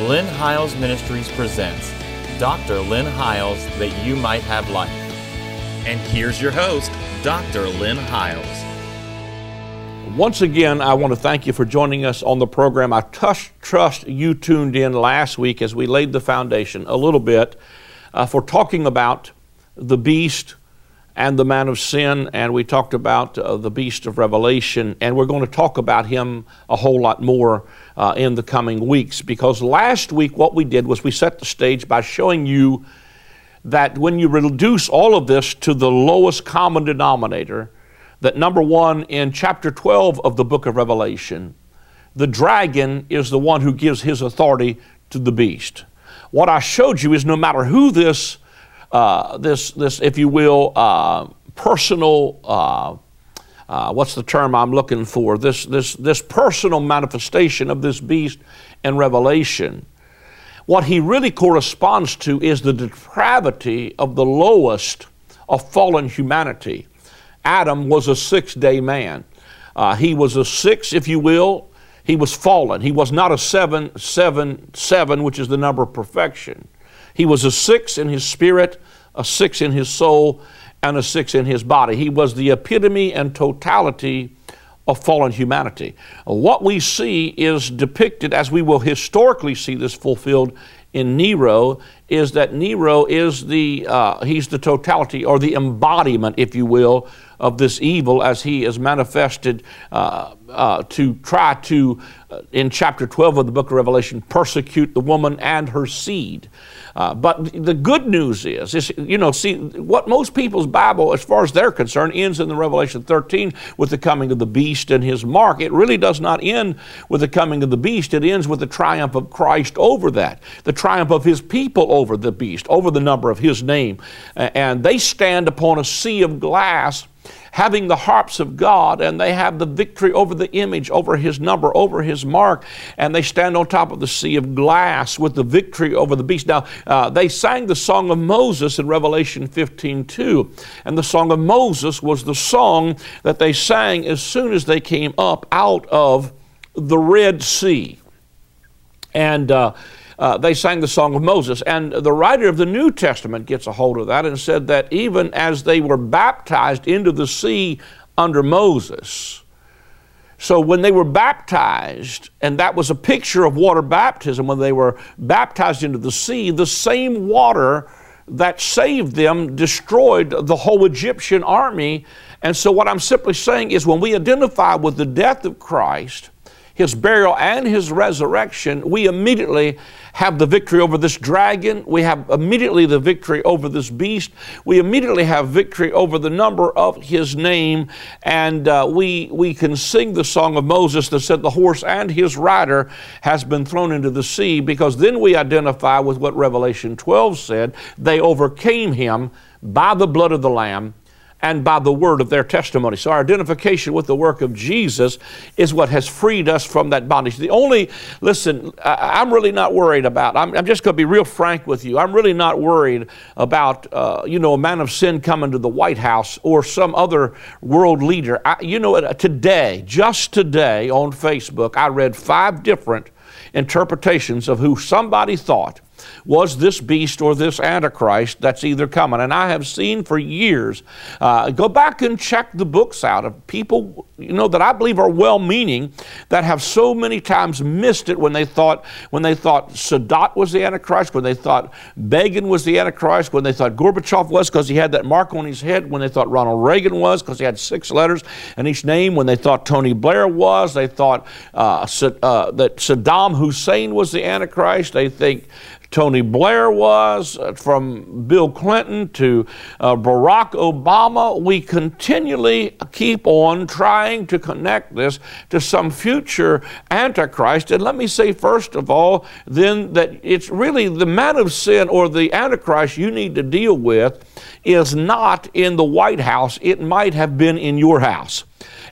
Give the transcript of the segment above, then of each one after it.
Lynn Hiles Ministries presents Dr. Lynn Hiles that you might have life. And here's your host, Dr. Lynn Hiles. Once again, I want to thank you for joining us on the program. I trust, trust you tuned in last week as we laid the foundation a little bit uh, for talking about the beast and the man of sin, and we talked about uh, the beast of Revelation, and we're going to talk about him a whole lot more uh, in the coming weeks because last week what we did was we set the stage by showing you that when you reduce all of this to the lowest common denominator, that number one, in chapter 12 of the book of Revelation, the dragon is the one who gives his authority to the beast. What I showed you is no matter who this uh, this, this, if you will, uh, personal, uh, uh, what's the term I'm looking for? This, this, this personal manifestation of this beast in Revelation. What he really corresponds to is the depravity of the lowest of fallen humanity. Adam was a six day man. Uh, he was a six, if you will. He was fallen. He was not a seven, seven, seven, which is the number of perfection. He was a six in his spirit, a six in his soul, and a six in his body. He was the epitome and totality of fallen humanity. What we see is depicted, as we will historically see this fulfilled in Nero, is that Nero is the uh, he's the totality or the embodiment, if you will, of this evil as he is manifested uh, uh, to try to, uh, in chapter 12 of the book of Revelation, persecute the woman and her seed. Uh, but the good news is, is, you know, see, what most people's Bible, as far as they're concerned, ends in the Revelation 13 with the coming of the beast and his mark. It really does not end with the coming of the beast. It ends with the triumph of Christ over that, the triumph of his people over the beast, over the number of his name. And they stand upon a sea of glass having the harps of God, and they have the victory over the image, over his number, over his mark, and they stand on top of the sea of glass with the victory over the beast. Now, uh, they sang the song of Moses in Revelation 15 2, and the song of Moses was the song that they sang as soon as they came up out of the Red Sea. And uh, uh, they sang the Song of Moses. And the writer of the New Testament gets a hold of that and said that even as they were baptized into the sea under Moses, so when they were baptized, and that was a picture of water baptism, when they were baptized into the sea, the same water that saved them destroyed the whole Egyptian army. And so, what I'm simply saying is when we identify with the death of Christ, his burial, and his resurrection, we immediately have the victory over this dragon. We have immediately the victory over this beast. We immediately have victory over the number of his name. And uh, we, we can sing the song of Moses that said, The horse and his rider has been thrown into the sea, because then we identify with what Revelation 12 said. They overcame him by the blood of the Lamb and by the word of their testimony. So our identification with the work of Jesus is what has freed us from that bondage. The only, listen, I, am really not worried about, I'm, I'm just going to be real frank with you. I'm really not worried about, uh, you know, a man of sin coming to the White House or some other world leader. I, you know, today, just today on Facebook, I read five different interpretations of who somebody thought was this beast or this Antichrist that's either coming. And I have seen for years, uh, go back and check the books out of people, you know, that I believe are well meaning that have so many times missed it when they thought, when they thought Sadat was the Antichrist, when they thought Begin was the Antichrist, when they thought Gorbachev was because he had that mark on his head, when they thought Ronald Reagan was because he had six letters in each name, when they thought Tony Blair was, they thought uh, uh, that Saddam Hussein was the Antichrist, they think Tony Blair was, uh, from Bill Clinton to uh, Barack Obama. We continually keep on trying to connect this to some future Antichrist. And let me say, first of all, then, that it's really the man of sin or the Antichrist you need to deal with is not in the White House, it might have been in your house.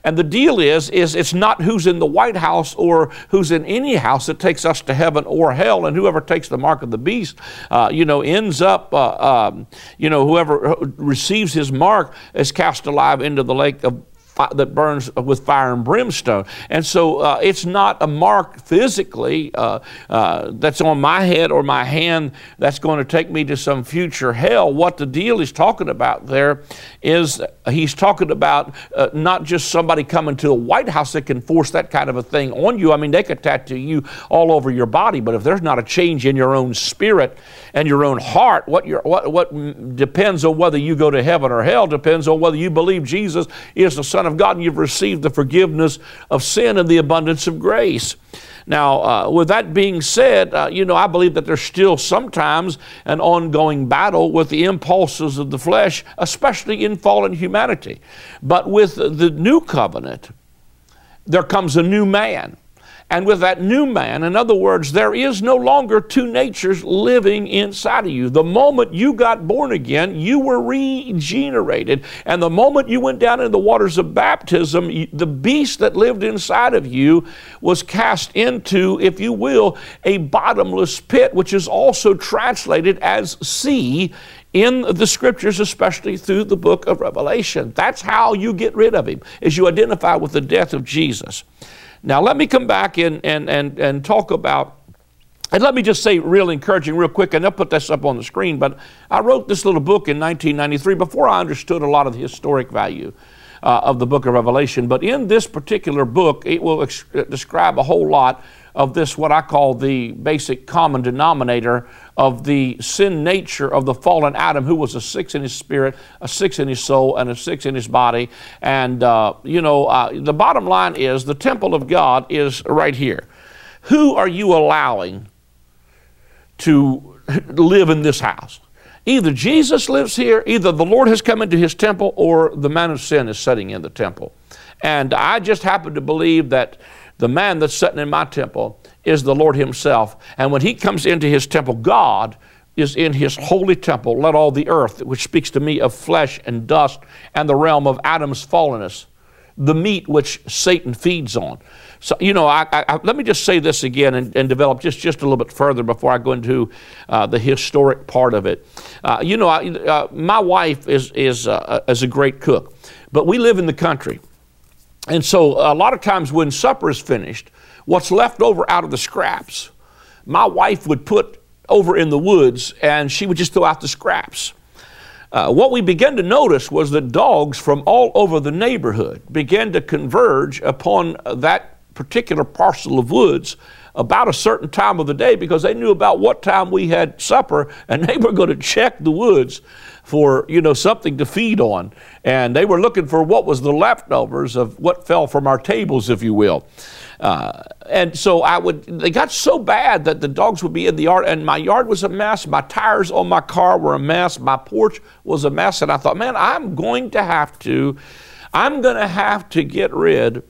And the deal is, is it's not who's in the White House or who's in any house that takes us to heaven or hell. And whoever takes the mark of the beast, uh, you know, ends up, uh, um, you know, whoever receives his mark is cast alive into the lake of that burns with fire and brimstone. And so uh, it's not a mark physically uh, uh, that's on my head or my hand that's going to take me to some future hell. What the deal is talking about there is he's talking about uh, not just somebody coming to the White House that can force that kind of a thing on you. I mean, they could tattoo you all over your body, but if there's not a change in your own spirit and your own heart, what, your, what, what depends on whether you go to heaven or hell depends on whether you believe Jesus is the Son of God and you've received the forgiveness of sin and the abundance of grace. Now, uh, with that being said, uh, you know, I believe that there's still sometimes an ongoing battle with the impulses of the flesh, especially in fallen humanity. But with the new covenant, there comes a new man. And with that new man, in other words, there is no longer two natures living inside of you. The moment you got born again, you were regenerated. And the moment you went down in the waters of baptism, the beast that lived inside of you was cast into, if you will, a bottomless pit, which is also translated as sea in the scriptures, especially through the book of Revelation. That's how you get rid of him, is you identify with the death of Jesus. Now, let me come back and, and, and, and talk about, and let me just say, real encouraging, real quick, and I'll put this up on the screen. But I wrote this little book in 1993 before I understood a lot of the historic value. Uh, of the book of Revelation. But in this particular book, it will ex- describe a whole lot of this, what I call the basic common denominator of the sin nature of the fallen Adam, who was a six in his spirit, a six in his soul, and a six in his body. And, uh, you know, uh, the bottom line is the temple of God is right here. Who are you allowing to live in this house? Either Jesus lives here, either the Lord has come into his temple, or the man of sin is sitting in the temple. And I just happen to believe that the man that's sitting in my temple is the Lord Himself. And when He comes into His temple, God is in His holy temple. Let all the earth, which speaks to me of flesh and dust and the realm of Adam's fallenness, the meat which Satan feeds on. So, you know, I, I, let me just say this again and, and, develop just, just a little bit further before I go into uh, the historic part of it. Uh, you know, I, uh, my wife is, is, uh, is a great cook, but we live in the country. And so a lot of times when supper is finished, what's left over out of the scraps, my wife would put over in the woods and she would just throw out the scraps. Uh, what we began to notice was that dogs from all over the neighborhood began to converge upon that particular parcel of woods about a certain time of the day because they knew about what time we had supper and they were going to check the woods for you know something to feed on and they were looking for what was the leftovers of what fell from our tables if you will uh, and so I would, they got so bad that the dogs would be in the yard, and my yard was a mess. My tires on my car were a mess. My porch was a mess. And I thought, man, I'm going to have to, I'm going to have to get rid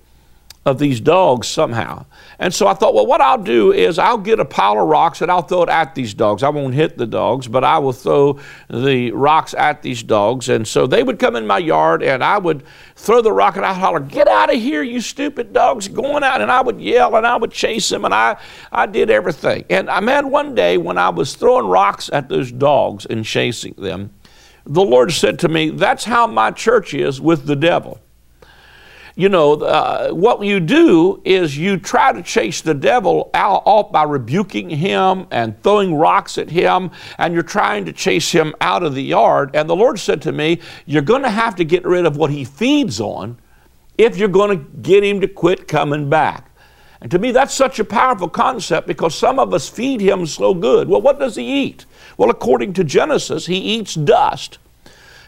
of these dogs somehow. And so I thought, well, what I'll do is I'll get a pile of rocks and I'll throw it at these dogs. I won't hit the dogs, but I will throw the rocks at these dogs. And so they would come in my yard and I would throw the rock and I'd holler, Get out of here, you stupid dogs, going out. And I would yell and I would chase them and I, I did everything. And I man, one day when I was throwing rocks at those dogs and chasing them, the Lord said to me, That's how my church is with the devil you know, uh, what you do is you try to chase the devil out, off by rebuking him and throwing rocks at him, and you're trying to chase him out of the yard. And the Lord said to me, You're going to have to get rid of what he feeds on if you're going to get him to quit coming back. And to me, that's such a powerful concept because some of us feed him so good. Well, what does he eat? Well, according to Genesis, he eats dust.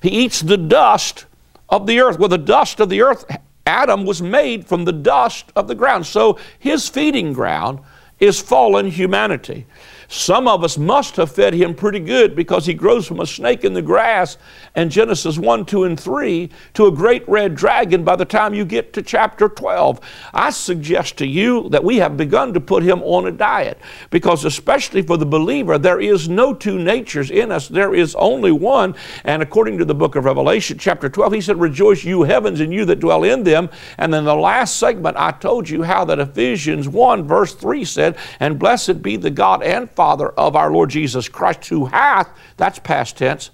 He eats the dust of the earth. Well, the dust of the earth Adam was made from the dust of the ground. So his feeding ground is fallen humanity. Some of us must have fed him pretty good because he grows from a snake in the grass and Genesis 1, 2, and 3 to a great red dragon by the time you get to chapter 12. I suggest to you that we have begun to put him on a diet because, especially for the believer, there is no two natures in us, there is only one. And according to the book of Revelation, chapter 12, he said, Rejoice, you heavens, and you that dwell in them. And then the last segment, I told you how that Ephesians 1, verse 3 said, And blessed be the God and Father of our Lord Jesus Christ, who hath, that's past tense,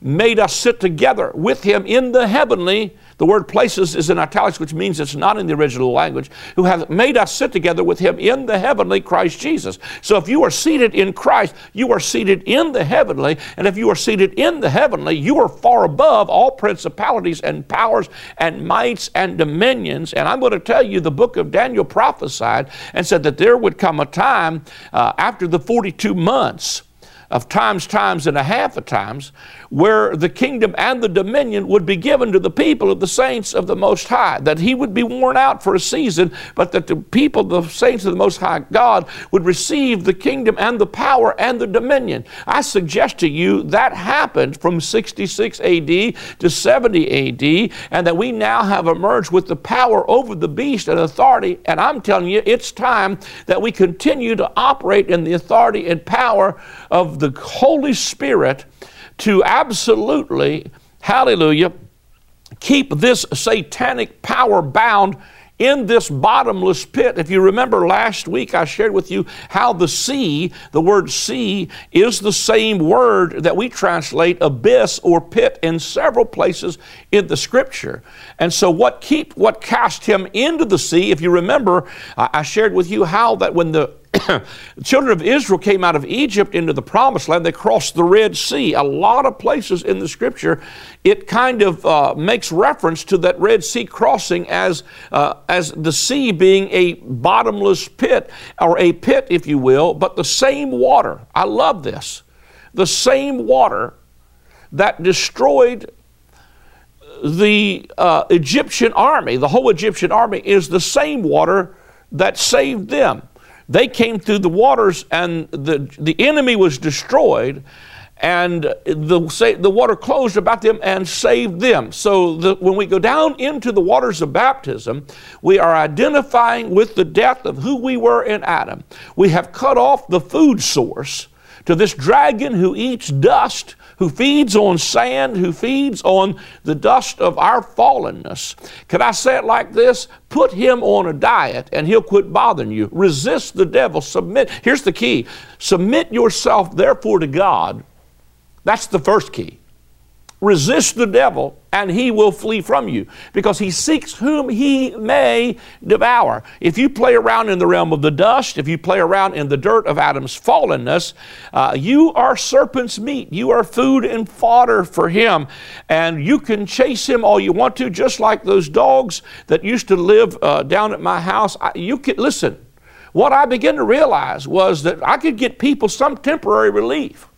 made us sit together with him in the heavenly. The word places is in italics, which means it's not in the original language, who hath made us sit together with him in the heavenly Christ Jesus. So if you are seated in Christ, you are seated in the heavenly. And if you are seated in the heavenly, you are far above all principalities and powers and mights and dominions. And I'm going to tell you, the book of Daniel prophesied and said that there would come a time uh, after the 42 months of times, times, and a half of times, where the kingdom and the dominion would be given to the people of the saints of the Most High, that he would be worn out for a season, but that the people, the saints of the Most High God, would receive the kingdom and the power and the dominion. I suggest to you that happened from 66 AD to 70 AD, and that we now have emerged with the power over the beast and authority. And I'm telling you, it's time that we continue to operate in the authority and power of the Holy Spirit to absolutely, hallelujah, keep this satanic power bound in this bottomless pit. If you remember last week, I shared with you how the sea, the word sea, is the same word that we translate abyss or pit in several places in the scripture. And so, what keep what cast him into the sea? If you remember, I shared with you how that when the the children of Israel came out of Egypt into the promised land. They crossed the Red Sea. A lot of places in the scripture, it kind of uh, makes reference to that Red Sea crossing as, uh, as the sea being a bottomless pit, or a pit, if you will, but the same water. I love this. The same water that destroyed the uh, Egyptian army, the whole Egyptian army, is the same water that saved them. They came through the waters, and the, the enemy was destroyed, and the, the water closed about them and saved them. So the, when we go down into the waters of baptism, we are identifying with the death of who we were in Adam. We have cut off the food source to this dragon who eats dust who feeds on sand, who feeds on the dust of our fallenness. Can I say it like this? Put him on a diet and he'll quit bothering you. Resist the devil. Submit. Here's the key submit yourself, therefore, to God. That's the first key. Resist the devil, and he will flee from you, because he seeks whom he may devour. If you play around in the realm of the dust, if you play around in the dirt of Adam's fallenness, uh, you are serpent's meat. You are food and fodder for him, and you can chase him all you want to, just like those dogs that used to live uh, down at my house. I, you can listen. What I began to realize was that I could get people some temporary relief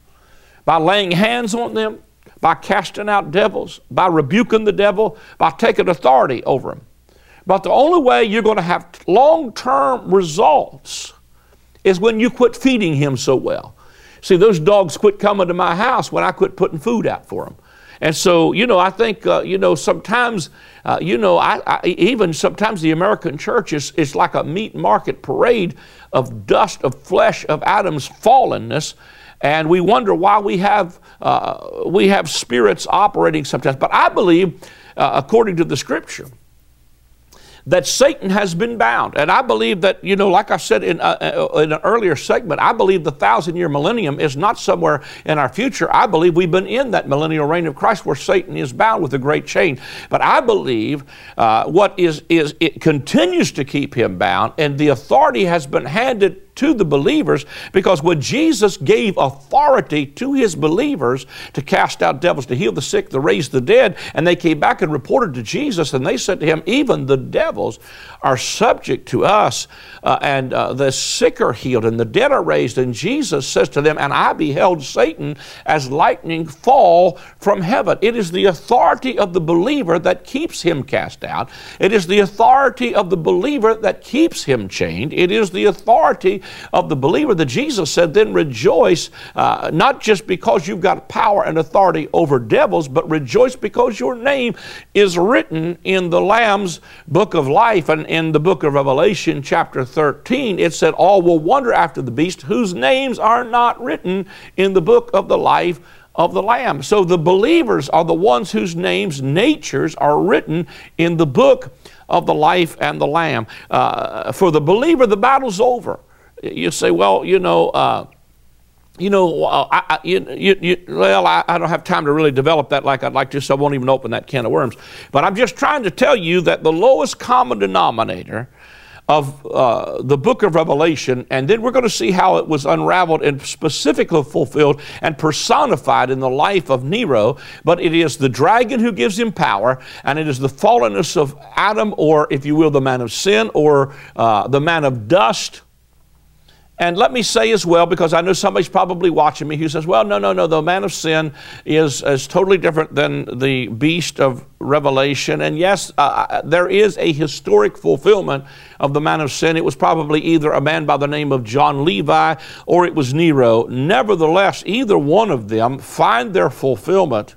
by laying hands on them by casting out devils, by rebuking the devil, by taking authority over him. But the only way you're going to have long term results is when you quit feeding him so well. See, those dogs quit coming to my house when I quit putting food out for them. And so, you know, I think, uh, you know, sometimes, uh, you know, I, I, even sometimes the American church is, is like a meat market parade of dust, of flesh, of Adam's fallenness and we wonder why we have, uh, we have spirits operating sometimes. But I believe, uh, according to the scripture, that Satan has been bound. And I believe that, you know, like I said in, uh, uh, in an earlier segment, I believe the thousand year millennium is not somewhere in our future. I believe we've been in that millennial reign of Christ where Satan is bound with a great chain. But I believe uh, what is, is, it continues to keep him bound, and the authority has been handed to the believers because when Jesus gave authority to his believers to cast out devils, to heal the sick, to raise the dead, and they came back and reported to Jesus, and they said to him, Even the devils are subject to us, uh, and uh, the sick are healed, and the dead are raised. And Jesus says to them, And I beheld Satan as lightning fall from heaven. It is the authority of the believer that keeps him cast out, it is the authority of the believer that keeps him chained, it is the authority of the believer that Jesus said, then rejoice, uh, not just because you've got power and authority over devils, but rejoice because your name is written in the Lamb's book of life. And in the book of Revelation, chapter 13, it said, All will wonder after the beast whose names are not written in the book of the life of the Lamb. So the believers are the ones whose names, natures, are written in the book of the life and the Lamb. Uh, for the believer, the battle's over you say, well, you know, uh, you know, I, I, you, you, well, I, I, don't have time to really develop that like I'd like to, so I won't even open that can of worms. But I'm just trying to tell you that the lowest common denominator of uh, the book of Revelation, and then we're going to see how it was unraveled and specifically fulfilled and personified in the life of Nero. But it is the dragon who gives him power, and it is the fallenness of Adam, or if you will, the man of sin, or uh, the man of dust and let me say as well, because I know somebody's probably watching me who says, well, no, no, no, the man of sin is, is totally different than the beast of Revelation. And yes, uh, uh, there is a historic fulfillment of the man of sin. It was probably either a man by the name of John Levi or it was Nero. Nevertheless, either one of them find their fulfillment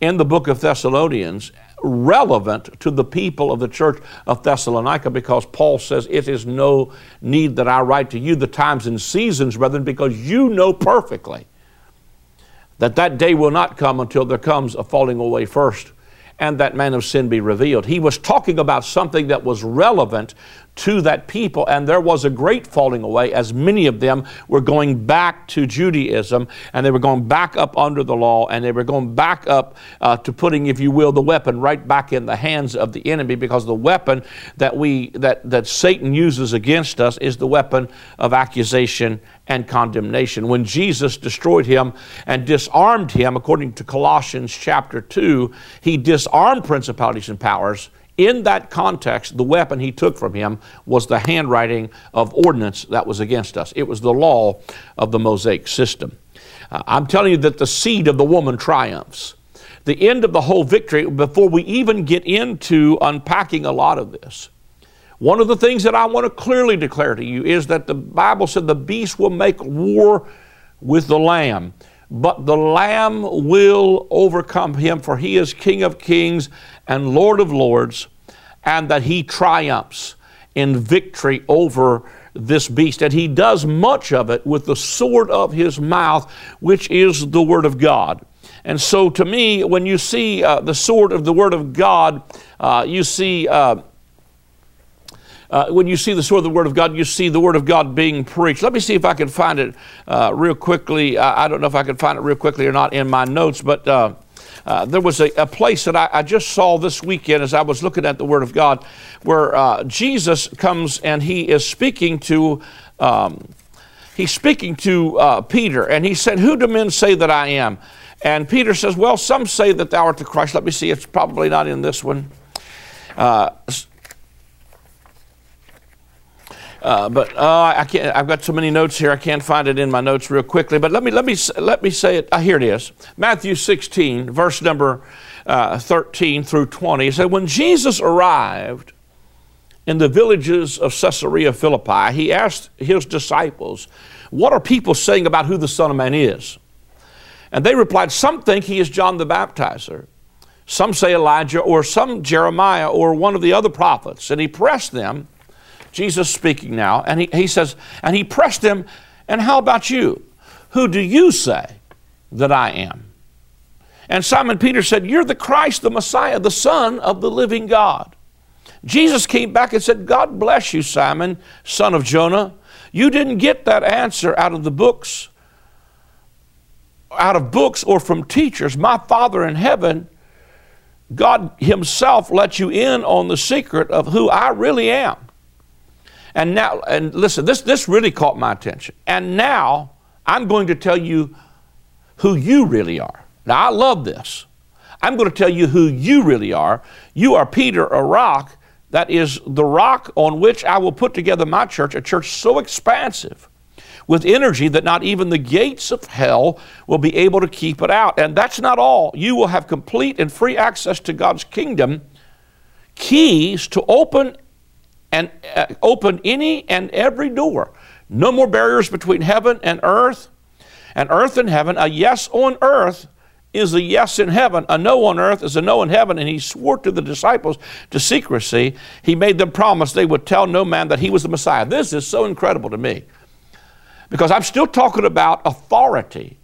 in the book of Thessalonians relevant to the people of the church of Thessalonica because Paul says, It is no need that I write to you the times and seasons, brethren, because you know perfectly that that day will not come until there comes a falling away first and that man of sin be revealed. He was talking about something that was relevant to that people, and there was a great falling away as many of them were going back to Judaism and they were going back up under the law and they were going back up uh, to putting, if you will, the weapon right back in the hands of the enemy because the weapon that we that that Satan uses against us is the weapon of accusation and condemnation. When Jesus destroyed him and disarmed him, according to Colossians chapter 2, he disarmed principalities and powers in that context, the weapon he took from him was the handwriting of ordinance that was against us. It was the law of the Mosaic system. Uh, I'm telling you that the seed of the woman triumphs. The end of the whole victory, before we even get into unpacking a lot of this, one of the things that I want to clearly declare to you is that the Bible said the beast will make war with the lamb but the Lamb will overcome him, for he is King of kings and Lord of lords, and that he triumphs in victory over this beast. And he does much of it with the sword of his mouth, which is the Word of God. And so, to me, when you see uh, the sword of the Word of God, uh, you see. Uh, uh, when you see the sword of the Word of God, you see the Word of God being preached. Let me see if I can find it uh, real quickly. I, I, don't know if I can find it real quickly or not in my notes, but uh, uh there was a, a, place that I, I, just saw this weekend as I was looking at the Word of God where uh, Jesus comes and he is speaking to. Um, he's speaking to uh, Peter, and he said, Who do men say that I am? And Peter says, Well, some say that thou art the Christ. Let me see, it's probably not in this one. Uh, uh, but uh, I can't. I've got so many notes here. I can't find it in my notes real quickly. But let me let me let me say it. Uh, here it is. Matthew 16, verse number uh, 13 through 20. It said, "When Jesus arrived in the villages of Caesarea Philippi, he asked his disciples, "What are people saying about who the Son of Man is?" And they replied, "Some think he is John the Baptizer." Some say Elijah, or some Jeremiah, or one of the other prophets. And he pressed them Jesus speaking now, and he, he says, and he pressed him, and how about you? Who do you say that I am? And Simon Peter said, You're the Christ, the Messiah, the Son of the living God. Jesus came back and said, God bless you, Simon, son of Jonah. You didn't get that answer out of the books, out of books or from teachers. My Father in heaven, God Himself let you in on the secret of who I really am. And now, and listen, this, this really caught my attention. And now I'm going to tell you who you really are. Now, I love this. I'm going to tell you who you really are. You are Peter, a rock that is the rock on which I will put together my church, a church so expansive with energy that not even the gates of hell will be able to keep it out. And that's not all. You will have complete and free access to God's kingdom, keys to open and uh, open any and every door. No more barriers between heaven and earth, and earth and heaven. A yes on earth is a yes in heaven. A no on earth is a no in heaven. And he swore to the disciples to secrecy. He made them promise they would tell no man that he was the Messiah. This is so incredible to me because I'm still talking about authority,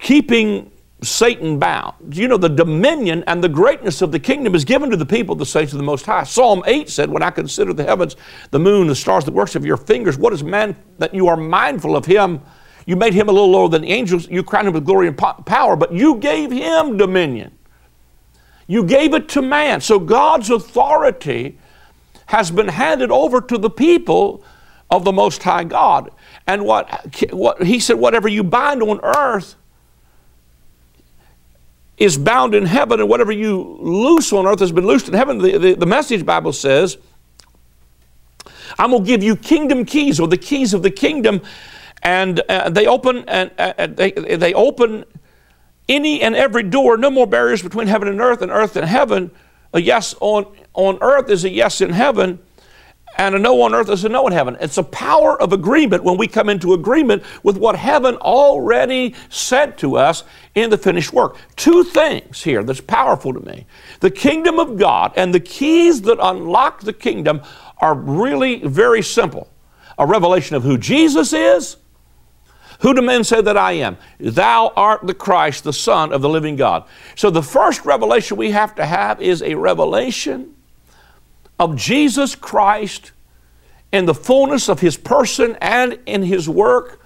keeping Satan bound. You know, the dominion and the greatness of the kingdom is given to the people, the saints of the Most High. Psalm 8 said, When I consider the heavens, the moon, the stars, the works of your fingers, what is man that you are mindful of him? You made him a little lower than the angels. You crowned him with glory and power, but you gave him dominion. You gave it to man. So God's authority has been handed over to the people of the Most High God. And what, what he said, whatever you bind on earth is bound in heaven, and whatever you loose on earth has been loosed in heaven. The, the, the message Bible says, I'm going to give you kingdom keys or the keys of the kingdom, and uh, they open and uh, they, they open any and every door. No more barriers between heaven and earth, and earth and heaven. A yes on on earth is a yes in heaven, and a no on earth is a no in heaven. It's a power of agreement when we come into agreement with what heaven already said to us in the finished work. Two things here that's powerful to me the kingdom of God and the keys that unlock the kingdom are really very simple a revelation of who Jesus is. Who do men say that I am? Thou art the Christ, the Son of the living God. So the first revelation we have to have is a revelation of Jesus Christ in the fullness of his person and in his work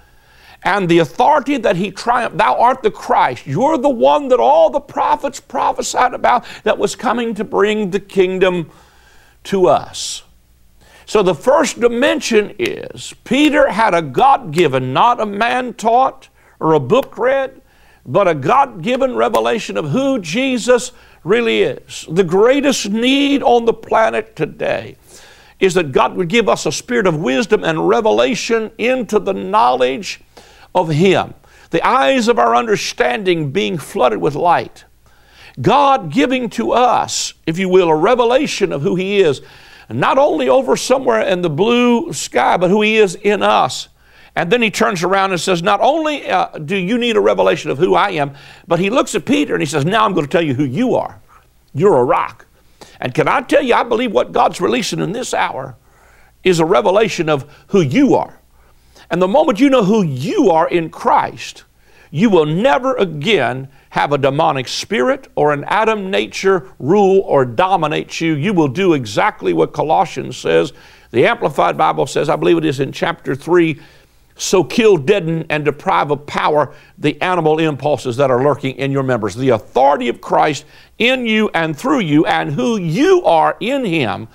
and the authority that he triumphed. Thou art the Christ. You're the one that all the prophets prophesied about that was coming to bring the kingdom to us. So the first dimension is Peter had a God given, not a man taught or a book read, but a God given revelation of who Jesus really is. The greatest need on the planet today is that God would give us a spirit of wisdom and revelation into the knowledge of Him. The eyes of our understanding being flooded with light. God giving to us, if you will, a revelation of who He is, not only over somewhere in the blue sky, but who He is in us. And then he turns around and says, Not only uh, do you need a revelation of who I am, but he looks at Peter and he says, Now I'm going to tell you who you are. You're a rock. And can I tell you, I believe what God's releasing in this hour is a revelation of who you are. And the moment you know who you are in Christ, you will never again have a demonic spirit or an Adam nature rule or dominate you. You will do exactly what Colossians says. The Amplified Bible says, I believe it is in chapter 3 so kill, deaden, and deprive of power the animal impulses that are lurking in your members. The authority of Christ in you and through you, and who you are in Him,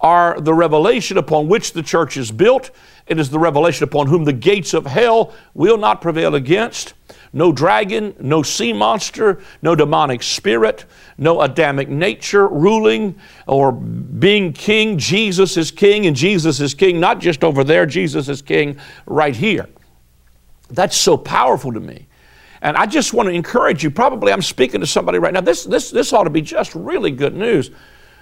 are the revelation upon which the church is built. It is the revelation upon whom the gates of hell will not prevail against no dragon, no sea monster, no demonic spirit, no Adamic nature ruling or being king. Jesus is king, and Jesus is king not just over there, Jesus is king right here. That's so powerful to me. And I just want to encourage you. Probably I'm speaking to somebody right now. This, this, this ought to be just really good news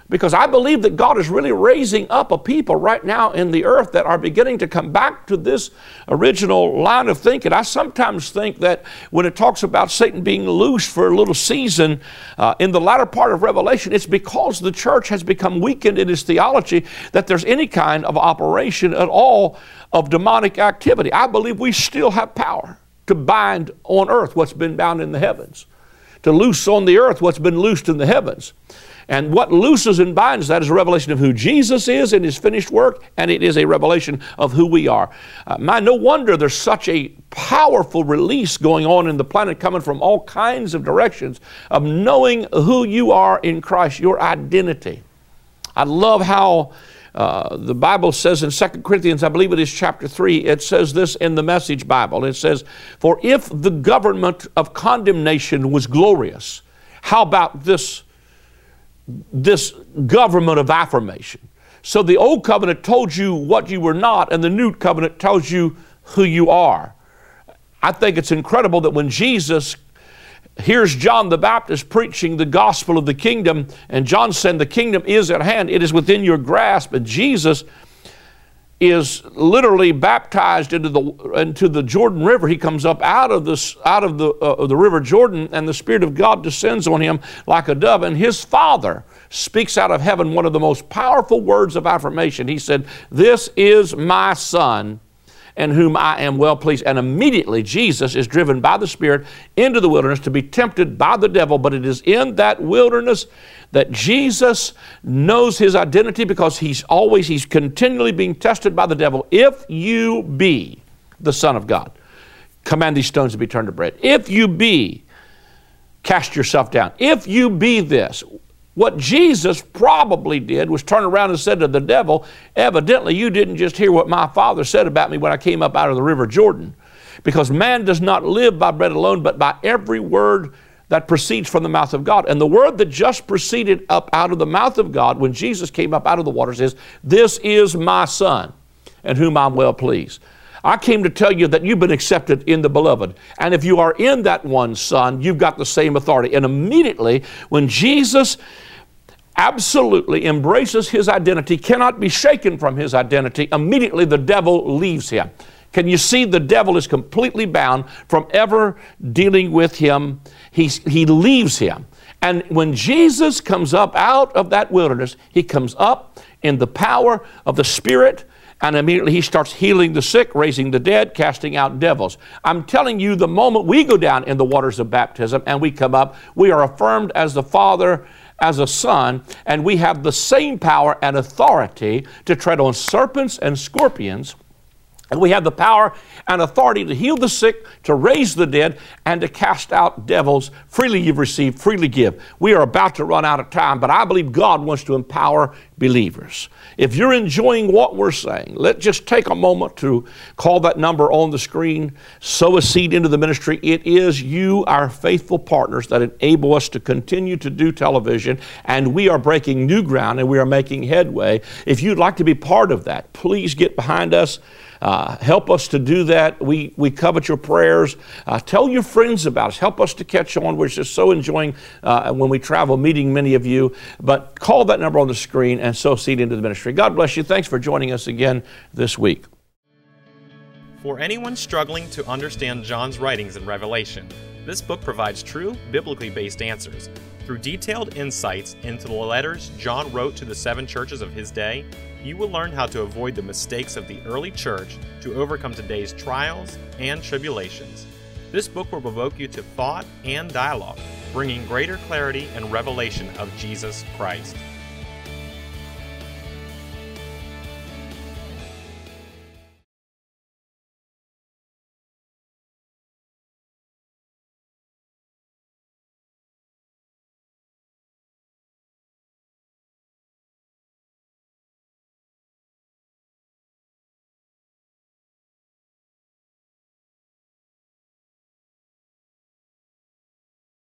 because I believe that God is really raising up a people right now in the earth that are beginning to come back to this original line of thinking. I sometimes think that when it talks about Satan being loose for a little season uh, in the latter part of Revelation, it's because the church has become weakened in its theology that there's any kind of operation at all of demonic activity. I believe we still have power to bind on earth what's been bound in the heavens, to loose on the earth what's been loosed in the heavens. And what looses and binds that is a revelation of who Jesus is in his finished work, and it is a revelation of who we are. Uh, my, no wonder there's such a powerful release going on in the planet coming from all kinds of directions of knowing who you are in Christ, your identity. I love how uh, the Bible says in 2 Corinthians, I believe it is chapter 3, it says this in the Message Bible. It says, For if the government of condemnation was glorious, how about this this government of affirmation. So the old covenant told you what you were not, and the new covenant tells you who you are. I think it's incredible that when Jesus hears John the Baptist preaching the gospel of the kingdom, and John said, The kingdom is at hand, it is within your grasp, and Jesus is literally baptized into the into the Jordan River. He comes up out of this out of the uh, the river Jordan, and the Spirit of God descends on him like a dove. And his father speaks out of heaven one of the most powerful words of affirmation. He said, "This is my son." In whom I am well pleased. And immediately Jesus is driven by the Spirit into the wilderness to be tempted by the devil. But it is in that wilderness that Jesus knows his identity because he's always, he's continually being tested by the devil. If you be the Son of God, command these stones to be turned to bread. If you be, cast yourself down. If you be this, what Jesus probably did was turn around and said to the devil, Evidently, you didn't just hear what my father said about me when I came up out of the river Jordan. Because man does not live by bread alone, but by every word that proceeds from the mouth of God. And the word that just proceeded up out of the mouth of God when Jesus came up out of the waters is, This is my Son, in whom I'm well pleased. I came to tell you that you've been accepted in the beloved. And if you are in that one Son, you've got the same authority. And immediately, when Jesus absolutely embraces his identity, cannot be shaken from his identity, immediately the devil leaves him. Can you see the devil is completely bound from ever dealing with him? He's, he leaves him. And when Jesus comes up out of that wilderness, he comes up in the power of the Spirit and immediately he starts healing the sick, raising the dead, casting out devils. I'm telling you, the moment we go down in the waters of baptism and we come up, we are affirmed as the Father, as a Son, and we have the same power and authority to tread on serpents and scorpions and we have the power and authority to heal the sick, to raise the dead, and to cast out devils. Freely you've received, freely give. We are about to run out of time, but I believe God wants to empower believers. If you're enjoying what we're saying, let's just take a moment to call that number on the screen, sow a seed into the ministry. It is you, our faithful partners, that enable us to continue to do television, and we are breaking new ground and we are making headway. If you'd like to be part of that, please get behind us. Uh, help us to do that. We, we covet your prayers. Uh, tell your friends about us. Help us to catch on. We're just so enjoying uh, when we travel meeting many of you. But call that number on the screen and sow seed into the ministry. God bless you. Thanks for joining us again this week. For anyone struggling to understand John's writings in Revelation, this book provides true, biblically based answers. Through detailed insights into the letters John wrote to the seven churches of his day, you will learn how to avoid the mistakes of the early church to overcome today's trials and tribulations. This book will provoke you to thought and dialogue, bringing greater clarity and revelation of Jesus Christ.